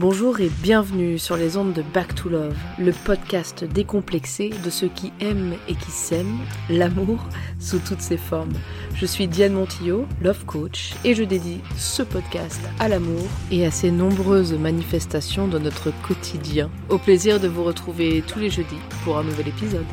Bonjour et bienvenue sur les ondes de Back to Love, le podcast décomplexé de ceux qui aiment et qui s'aiment l'amour sous toutes ses formes. Je suis Diane Montillot, Love Coach, et je dédie ce podcast à l'amour et à ses nombreuses manifestations de notre quotidien. Au plaisir de vous retrouver tous les jeudis pour un nouvel épisode.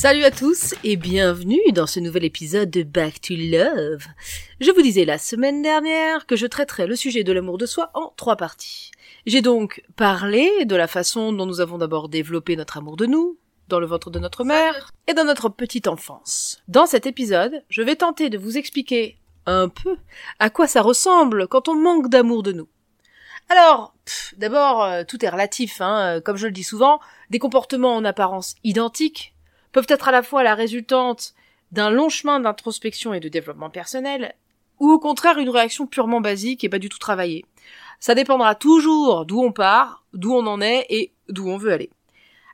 Salut à tous et bienvenue dans ce nouvel épisode de Back to Love. Je vous disais la semaine dernière que je traiterais le sujet de l'amour de soi en trois parties. J'ai donc parlé de la façon dont nous avons d'abord développé notre amour de nous, dans le ventre de notre mère et dans notre petite enfance. Dans cet épisode, je vais tenter de vous expliquer un peu à quoi ça ressemble quand on manque d'amour de nous. Alors, d'abord, euh, tout est relatif, hein, comme je le dis souvent, des comportements en apparence identiques peuvent être à la fois la résultante d'un long chemin d'introspection et de développement personnel, ou au contraire une réaction purement basique et pas du tout travaillée. Ça dépendra toujours d'où on part, d'où on en est et d'où on veut aller.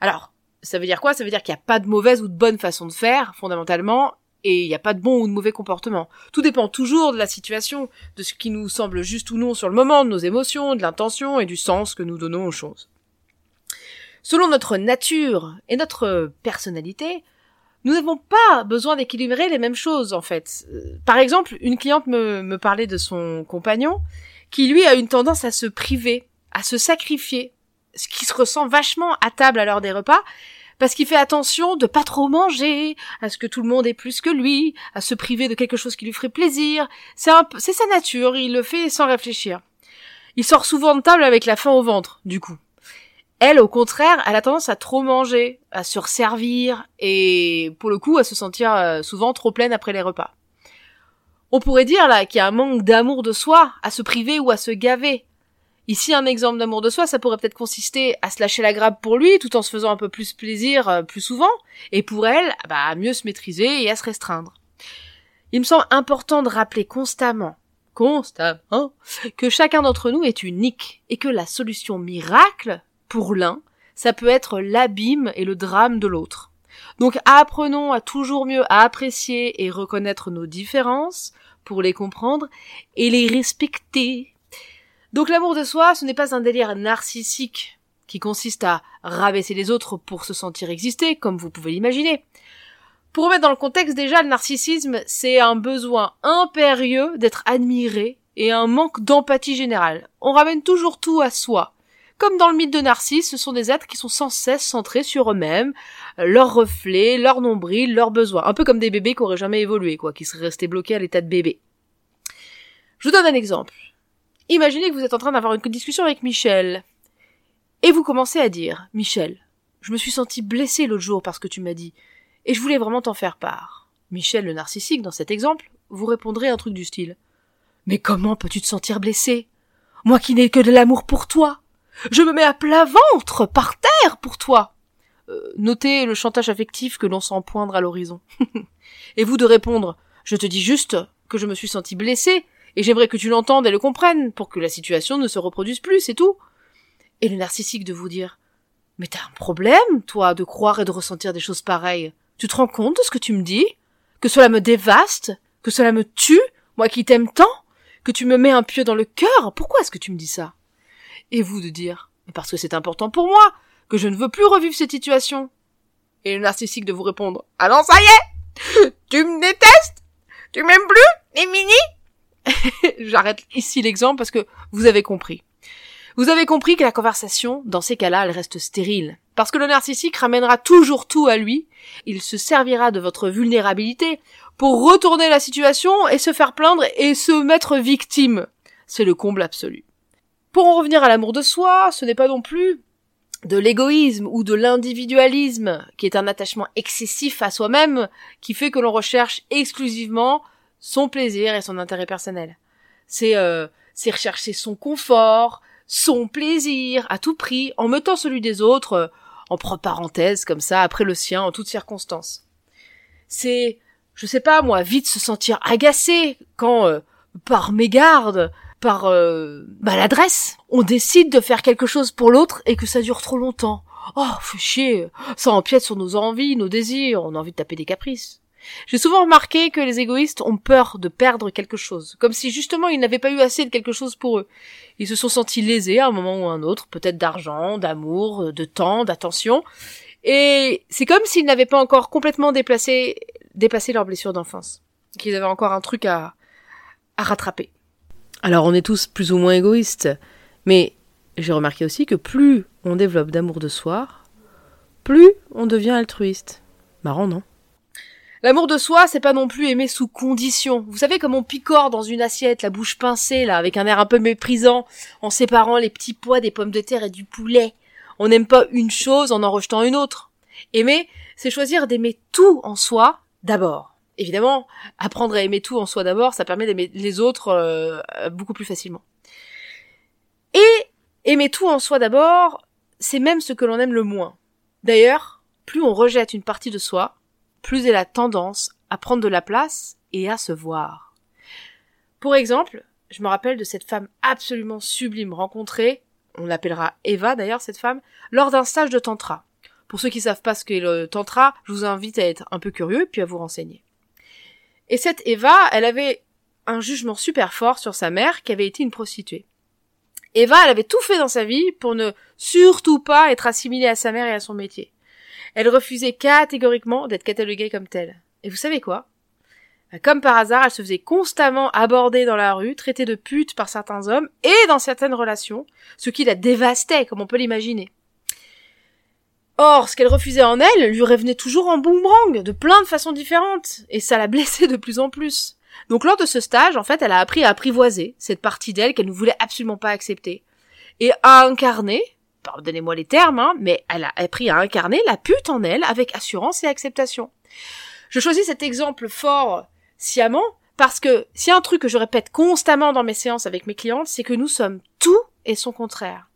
Alors, ça veut dire quoi? Ça veut dire qu'il n'y a pas de mauvaise ou de bonne façon de faire, fondamentalement, et il n'y a pas de bon ou de mauvais comportement. Tout dépend toujours de la situation, de ce qui nous semble juste ou non sur le moment, de nos émotions, de l'intention et du sens que nous donnons aux choses. Selon notre nature et notre personnalité, nous n'avons pas besoin d'équilibrer les mêmes choses en fait. Euh, par exemple, une cliente me, parlait de son compagnon qui lui a une tendance à se priver, à se sacrifier, ce qui se ressent vachement à table à l'heure des repas, parce qu'il fait attention de pas trop manger, à ce que tout le monde ait plus que lui, à se priver de quelque chose qui lui ferait plaisir. C'est c'est sa nature, il le fait sans réfléchir. Il sort souvent de table avec la faim au ventre, du coup. Elle, au contraire, elle a tendance à trop manger, à se resservir et, pour le coup, à se sentir euh, souvent trop pleine après les repas. On pourrait dire là qu'il y a un manque d'amour de soi, à se priver ou à se gaver. Ici, un exemple d'amour de soi, ça pourrait peut-être consister à se lâcher la grappe pour lui, tout en se faisant un peu plus plaisir euh, plus souvent, et pour elle, bah, à mieux se maîtriser et à se restreindre. Il me semble important de rappeler constamment, constamment, que chacun d'entre nous est unique, et que la solution miracle pour l'un, ça peut être l'abîme et le drame de l'autre. Donc apprenons à toujours mieux apprécier et reconnaître nos différences pour les comprendre et les respecter. Donc l'amour de soi, ce n'est pas un délire narcissique qui consiste à rabaisser les autres pour se sentir exister, comme vous pouvez l'imaginer. Pour remettre dans le contexte déjà, le narcissisme, c'est un besoin impérieux d'être admiré et un manque d'empathie générale. On ramène toujours tout à soi. Comme dans le mythe de Narcisse, ce sont des êtres qui sont sans cesse centrés sur eux-mêmes, leurs reflets, leurs nombrils, leurs besoins. Un peu comme des bébés qui auraient jamais évolué, quoi, qui seraient restés bloqués à l'état de bébé. Je vous donne un exemple. Imaginez que vous êtes en train d'avoir une discussion avec Michel. Et vous commencez à dire, Michel, je me suis senti blessé l'autre jour parce que tu m'as dit, et je voulais vraiment t'en faire part. Michel, le narcissique, dans cet exemple, vous répondrez un truc du style. Mais comment peux-tu te sentir blessé? Moi qui n'ai que de l'amour pour toi. Je me mets à plat ventre, par terre, pour toi. Euh, notez le chantage affectif que l'on sent poindre à l'horizon. et vous de répondre, je te dis juste que je me suis senti blessé, et j'aimerais que tu l'entendes et le comprennes, pour que la situation ne se reproduise plus, c'est tout. Et le narcissique de vous dire, mais t'as un problème, toi, de croire et de ressentir des choses pareilles. Tu te rends compte de ce que tu me dis? Que cela me dévaste? Que cela me tue? Moi qui t'aime tant? Que tu me mets un pieu dans le cœur? Pourquoi est-ce que tu me dis ça? Et vous de dire parce que c'est important pour moi, que je ne veux plus revivre cette situation. Et le narcissique de vous répondre Ah non, ça y est Tu me détestes Tu m'aimes plus Les mini J'arrête ici l'exemple parce que vous avez compris. Vous avez compris que la conversation, dans ces cas-là, elle reste stérile. Parce que le narcissique ramènera toujours tout à lui, il se servira de votre vulnérabilité pour retourner la situation et se faire plaindre et se mettre victime. C'est le comble absolu. Pour en revenir à l'amour de soi, ce n'est pas non plus de l'égoïsme ou de l'individualisme, qui est un attachement excessif à soi-même, qui fait que l'on recherche exclusivement son plaisir et son intérêt personnel. C'est euh, rechercher son confort, son plaisir à tout prix, en mettant celui des autres euh, entre parenthèses comme ça après le sien en toutes circonstances. C'est je sais pas moi, vite se sentir agacé quand euh, par mégarde par euh, maladresse, on décide de faire quelque chose pour l'autre et que ça dure trop longtemps. Oh, fais chier, ça empiète sur nos envies, nos désirs, on a envie de taper des caprices. J'ai souvent remarqué que les égoïstes ont peur de perdre quelque chose, comme si justement ils n'avaient pas eu assez de quelque chose pour eux. Ils se sont sentis lésés à un moment ou à un autre, peut-être d'argent, d'amour, de temps, d'attention, et c'est comme s'ils n'avaient pas encore complètement déplacé, dépassé leur blessure d'enfance, qu'ils avaient encore un truc à, à rattraper. Alors on est tous plus ou moins égoïstes, mais j'ai remarqué aussi que plus on développe d'amour de soi, plus on devient altruiste. Marrant, non? L'amour de soi, c'est pas non plus aimer sous condition. Vous savez comme on picore dans une assiette, la bouche pincée, là, avec un air un peu méprisant, en séparant les petits pois des pommes de terre et du poulet. On n'aime pas une chose en en rejetant une autre. Aimer, c'est choisir d'aimer tout en soi d'abord. Évidemment, apprendre à aimer tout en soi d'abord, ça permet d'aimer les autres euh, beaucoup plus facilement. Et aimer tout en soi d'abord, c'est même ce que l'on aime le moins. D'ailleurs, plus on rejette une partie de soi, plus elle a tendance à prendre de la place et à se voir. Pour exemple, je me rappelle de cette femme absolument sublime rencontrée, on l'appellera Eva d'ailleurs cette femme, lors d'un stage de tantra. Pour ceux qui savent pas ce qu'est le tantra, je vous invite à être un peu curieux puis à vous renseigner. Et cette Eva, elle avait un jugement super fort sur sa mère qui avait été une prostituée. Eva, elle avait tout fait dans sa vie pour ne surtout pas être assimilée à sa mère et à son métier. Elle refusait catégoriquement d'être cataloguée comme telle. Et vous savez quoi? Comme par hasard, elle se faisait constamment aborder dans la rue, traitée de pute par certains hommes et dans certaines relations, ce qui la dévastait, comme on peut l'imaginer. Or, ce qu'elle refusait en elle lui revenait toujours en boomerang, de plein de façons différentes, et ça la blessait de plus en plus. Donc lors de ce stage, en fait, elle a appris à apprivoiser cette partie d'elle qu'elle ne voulait absolument pas accepter, et à incarner, pardonnez-moi les termes, hein, mais elle a appris à incarner la pute en elle avec assurance et acceptation. Je choisis cet exemple fort sciemment parce que s'il y a un truc que je répète constamment dans mes séances avec mes clientes, c'est que nous sommes tout et son contraire.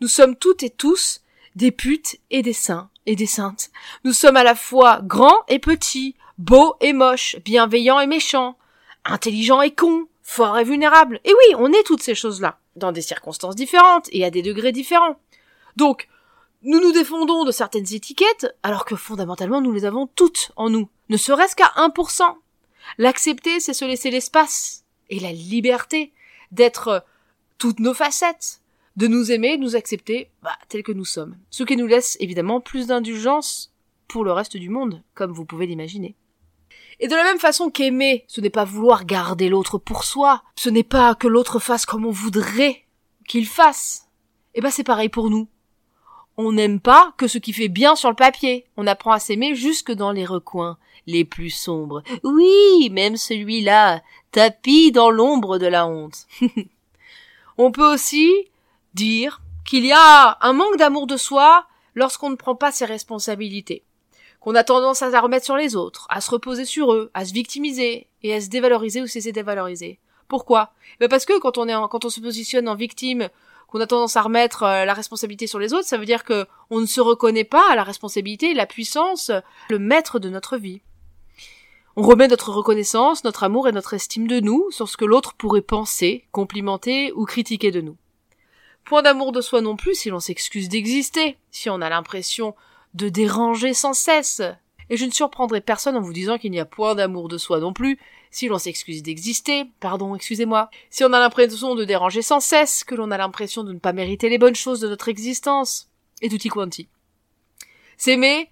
Nous sommes toutes et tous des putes et des saints et des saintes. Nous sommes à la fois grands et petits, beaux et moches, bienveillants et méchants, intelligents et cons, forts et vulnérables. Et oui, on est toutes ces choses-là, dans des circonstances différentes et à des degrés différents. Donc, nous nous défendons de certaines étiquettes, alors que fondamentalement nous les avons toutes en nous, ne serait-ce qu'à 1%. L'accepter, c'est se laisser l'espace et la liberté d'être toutes nos facettes, de nous aimer, de nous accepter, bah, que nous sommes. Ce qui nous laisse évidemment plus d'indulgence pour le reste du monde, comme vous pouvez l'imaginer. Et de la même façon qu'aimer, ce n'est pas vouloir garder l'autre pour soi, ce n'est pas que l'autre fasse comme on voudrait qu'il fasse. Eh ben c'est pareil pour nous on n'aime pas que ce qui fait bien sur le papier. On apprend à s'aimer jusque dans les recoins les plus sombres. Oui, même celui-là, tapis dans l'ombre de la honte. on peut aussi dire qu'il y a un manque d'amour de soi lorsqu'on ne prend pas ses responsabilités, qu'on a tendance à la remettre sur les autres, à se reposer sur eux, à se victimiser et à se dévaloriser ou se dévaloriser. Pourquoi? Ben Parce que quand on est quand on se positionne en victime qu'on a tendance à remettre euh, la responsabilité sur les autres, ça veut dire que on ne se reconnaît pas à la responsabilité, la puissance, le maître de notre vie. On remet notre reconnaissance, notre amour et notre estime de nous sur ce que l'autre pourrait penser, complimenter ou critiquer de nous. Point d'amour de soi non plus si l'on s'excuse d'exister, si on a l'impression de déranger sans cesse. Et je ne surprendrai personne en vous disant qu'il n'y a point d'amour de soi non plus si l'on s'excuse d'exister, pardon, excusez-moi, si on a l'impression de déranger sans cesse, que l'on a l'impression de ne pas mériter les bonnes choses de notre existence, et tutti quanti. S'aimer,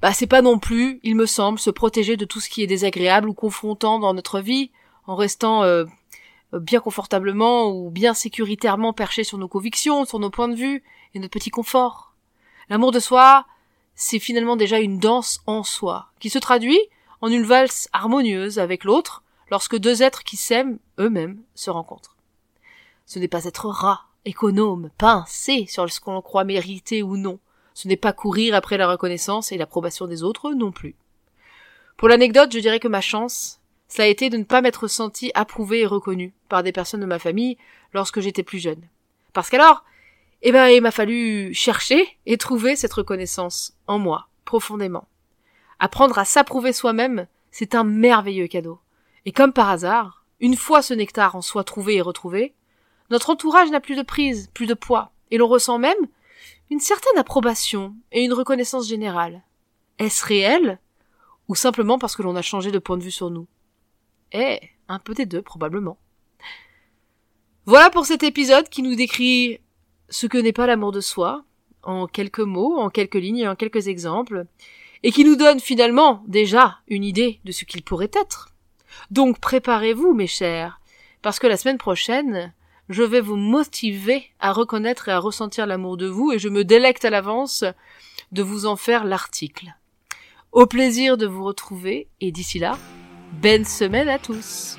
bah c'est pas non plus, il me semble, se protéger de tout ce qui est désagréable ou confrontant dans notre vie, en restant euh, bien confortablement ou bien sécuritairement perché sur nos convictions, sur nos points de vue et notre petit confort. L'amour de soi, c'est finalement déjà une danse en soi, qui se traduit en une valse harmonieuse avec l'autre lorsque deux êtres qui s'aiment eux-mêmes se rencontrent. Ce n'est pas être rat, économe, pincé sur ce qu'on croit mériter ou non. Ce n'est pas courir après la reconnaissance et l'approbation des autres non plus. Pour l'anecdote, je dirais que ma chance, ça a été de ne pas m'être senti approuvé et reconnu par des personnes de ma famille lorsque j'étais plus jeune. Parce qu'alors, eh ben, il m'a fallu chercher et trouver cette reconnaissance en moi, profondément. Apprendre à s'approuver soi-même, c'est un merveilleux cadeau. Et comme par hasard, une fois ce nectar en soi trouvé et retrouvé, notre entourage n'a plus de prise, plus de poids, et l'on ressent même une certaine approbation et une reconnaissance générale. Est-ce réel ou simplement parce que l'on a changé de point de vue sur nous? Eh, un peu des deux probablement. Voilà pour cet épisode qui nous décrit ce que n'est pas l'amour de soi, en quelques mots, en quelques lignes et en quelques exemples, et qui nous donne finalement déjà une idée de ce qu'il pourrait être. Donc préparez-vous, mes chers, parce que la semaine prochaine, je vais vous motiver à reconnaître et à ressentir l'amour de vous, et je me délecte à l'avance de vous en faire l'article. Au plaisir de vous retrouver, et d'ici là, belle semaine à tous.